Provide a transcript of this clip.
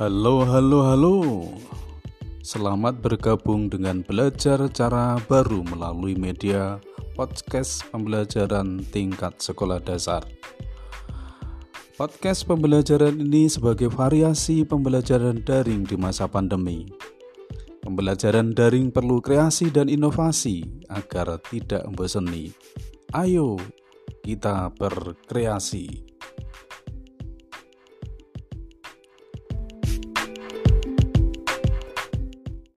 Halo, halo, halo. Selamat bergabung dengan belajar cara baru melalui media podcast pembelajaran tingkat sekolah dasar. Podcast pembelajaran ini sebagai variasi pembelajaran daring di masa pandemi. Pembelajaran daring perlu kreasi dan inovasi agar tidak memboseni. Ayo, kita berkreasi.